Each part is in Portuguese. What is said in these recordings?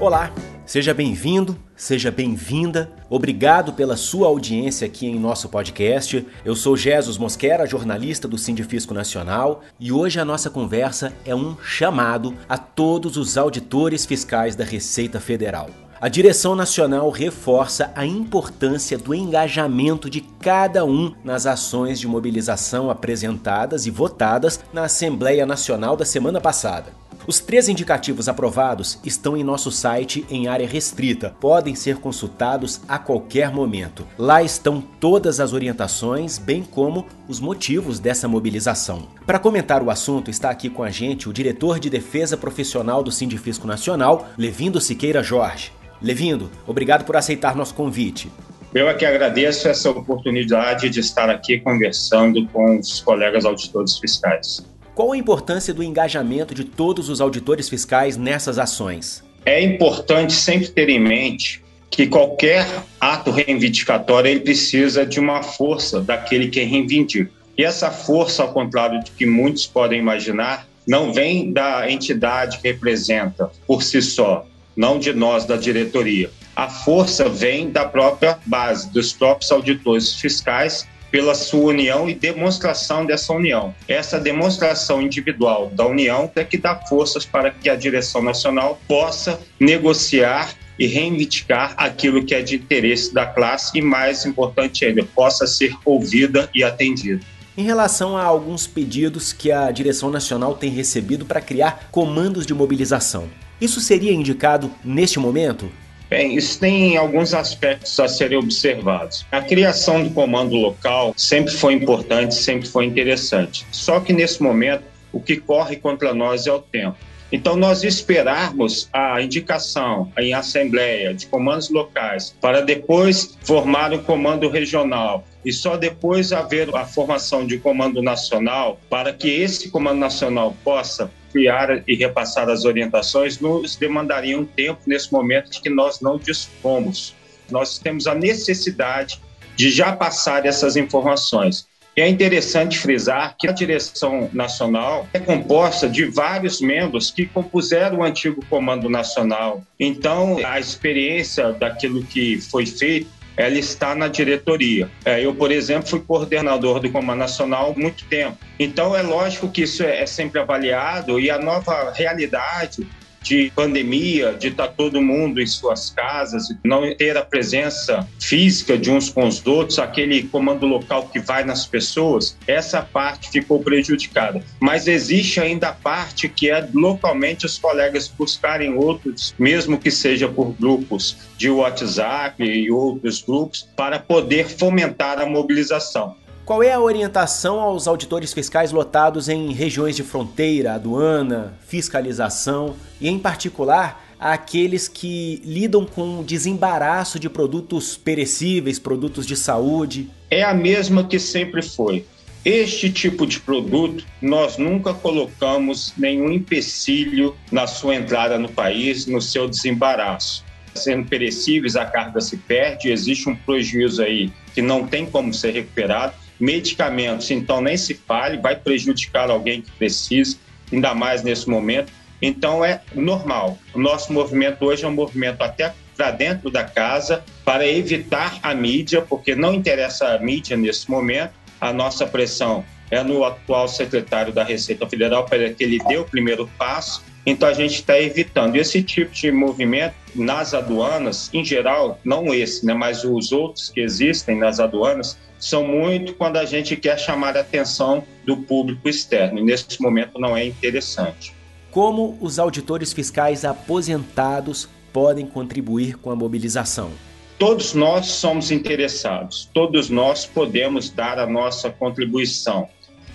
Olá, seja bem-vindo, seja bem-vinda. Obrigado pela sua audiência aqui em nosso podcast. Eu sou Jesus Mosquera, jornalista do Sindifisco Nacional, e hoje a nossa conversa é um chamado a todos os auditores fiscais da Receita Federal. A direção nacional reforça a importância do engajamento de cada um nas ações de mobilização apresentadas e votadas na Assembleia Nacional da semana passada. Os três indicativos aprovados estão em nosso site em área restrita, podem ser consultados a qualquer momento. Lá estão todas as orientações, bem como os motivos dessa mobilização. Para comentar o assunto, está aqui com a gente o diretor de Defesa Profissional do Sindifisco Nacional, Levindo Siqueira Jorge. Levindo, obrigado por aceitar nosso convite. Eu aqui agradeço essa oportunidade de estar aqui conversando com os colegas auditores fiscais. Qual a importância do engajamento de todos os auditores fiscais nessas ações? É importante sempre ter em mente que qualquer ato reivindicatório ele precisa de uma força daquele que reivindica. E essa força, ao contrário do que muitos podem imaginar, não vem da entidade que representa por si só, não de nós da diretoria. A força vem da própria base, dos próprios auditores fiscais pela sua união e demonstração dessa união. Essa demonstração individual da união é que dá forças para que a direção nacional possa negociar e reivindicar aquilo que é de interesse da classe e, mais importante ainda, possa ser ouvida e atendida. Em relação a alguns pedidos que a direção nacional tem recebido para criar comandos de mobilização, isso seria indicado neste momento? Bem, isso tem alguns aspectos a serem observados. A criação do comando local sempre foi importante, sempre foi interessante. Só que nesse momento, o que corre contra nós é o tempo. Então, nós esperarmos a indicação em assembleia de comandos locais para depois formar um comando regional e só depois haver a formação de comando nacional para que esse comando nacional possa criar e repassar as orientações nos demandaria um tempo nesse momento que nós não dispomos. Nós temos a necessidade de já passar essas informações. E é interessante frisar que a direção nacional é composta de vários membros que compuseram o antigo Comando Nacional. Então, a experiência daquilo que foi feito ela está na diretoria. É, eu, por exemplo, fui coordenador do Comando Nacional há muito tempo. Então, é lógico que isso é sempre avaliado e a nova realidade de pandemia, de estar todo mundo em suas casas, não ter a presença física de uns com os outros, aquele comando local que vai nas pessoas, essa parte ficou prejudicada. Mas existe ainda a parte que é localmente os colegas buscarem outros, mesmo que seja por grupos de WhatsApp e outros grupos, para poder fomentar a mobilização. Qual é a orientação aos auditores fiscais lotados em regiões de fronteira, aduana, fiscalização e, em particular, àqueles que lidam com desembaraço de produtos perecíveis, produtos de saúde? É a mesma que sempre foi. Este tipo de produto, nós nunca colocamos nenhum empecilho na sua entrada no país, no seu desembaraço. Sendo perecíveis, a carga se perde, existe um prejuízo aí que não tem como ser recuperado Medicamentos, então, nem se fale, vai prejudicar alguém que precisa, ainda mais nesse momento. Então, é normal. O nosso movimento hoje é um movimento até para dentro da casa, para evitar a mídia, porque não interessa a mídia nesse momento. A nossa pressão é no atual secretário da Receita Federal para que ele dê o primeiro passo. Então a gente está evitando esse tipo de movimento nas aduanas, em geral, não esse, né, mas os outros que existem nas aduanas, são muito quando a gente quer chamar a atenção do público externo, e nesse momento não é interessante. Como os auditores fiscais aposentados podem contribuir com a mobilização? Todos nós somos interessados, todos nós podemos dar a nossa contribuição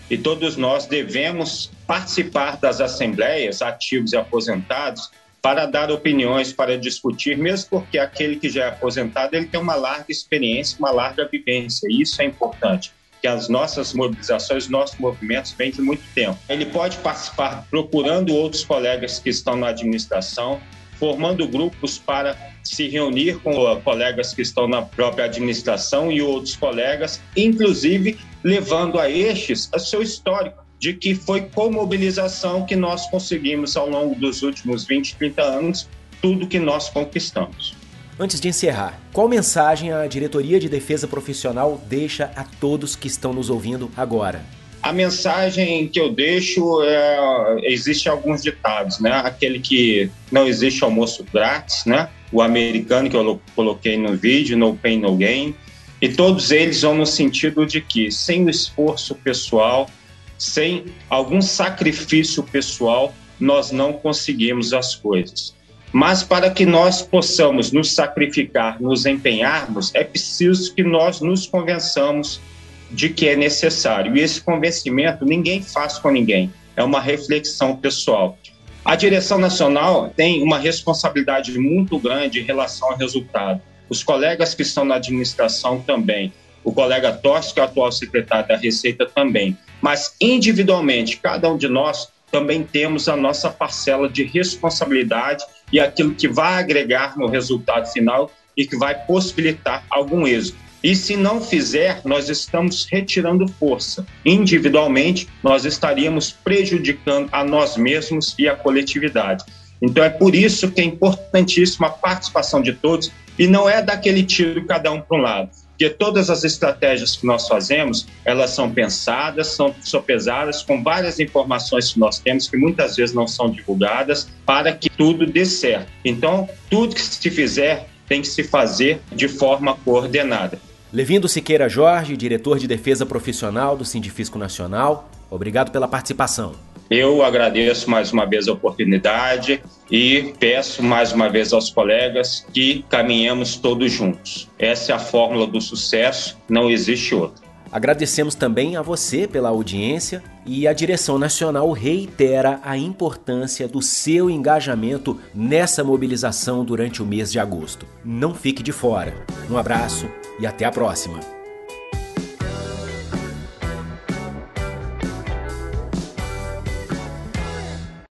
e todos nós devemos participar das assembleias, ativos e aposentados, para dar opiniões, para discutir, mesmo porque aquele que já é aposentado ele tem uma larga experiência, uma larga vivência. E isso é importante, que as nossas mobilizações, nossos movimentos vêm de muito tempo. Ele pode participar procurando outros colegas que estão na administração, formando grupos para se reunir com colegas que estão na própria administração e outros colegas, inclusive levando a estes o seu histórico de que foi com mobilização que nós conseguimos, ao longo dos últimos 20, 30 anos, tudo que nós conquistamos. Antes de encerrar, qual mensagem a Diretoria de Defesa Profissional deixa a todos que estão nos ouvindo agora? A mensagem que eu deixo é: existe alguns ditados, né? Aquele que não existe almoço grátis, né? O americano que eu coloquei no vídeo, no pain no gain, e todos eles vão no sentido de que sem o esforço pessoal, sem algum sacrifício pessoal, nós não conseguimos as coisas. Mas para que nós possamos nos sacrificar, nos empenharmos, é preciso que nós nos convençamos de que é necessário. E esse convencimento ninguém faz com ninguém, é uma reflexão pessoal. A direção nacional tem uma responsabilidade muito grande em relação ao resultado. Os colegas que estão na administração também. O colega Torres, que é o atual secretário da Receita, também. Mas individualmente, cada um de nós também temos a nossa parcela de responsabilidade e aquilo que vai agregar no resultado final e que vai possibilitar algum êxito. E se não fizer, nós estamos retirando força. Individualmente, nós estaríamos prejudicando a nós mesmos e a coletividade. Então é por isso que é importantíssima a participação de todos e não é daquele tiro cada um para um lado porque todas as estratégias que nós fazemos, elas são pensadas, são sopesadas com várias informações que nós temos, que muitas vezes não são divulgadas, para que tudo dê certo. Então, tudo que se fizer tem que se fazer de forma coordenada. Levindo Siqueira Jorge, diretor de defesa profissional do Sindifisco Nacional, obrigado pela participação. Eu agradeço mais uma vez a oportunidade e peço mais uma vez aos colegas que caminhemos todos juntos. Essa é a fórmula do sucesso, não existe outra. Agradecemos também a você pela audiência e a direção nacional reitera a importância do seu engajamento nessa mobilização durante o mês de agosto. Não fique de fora. Um abraço e até a próxima.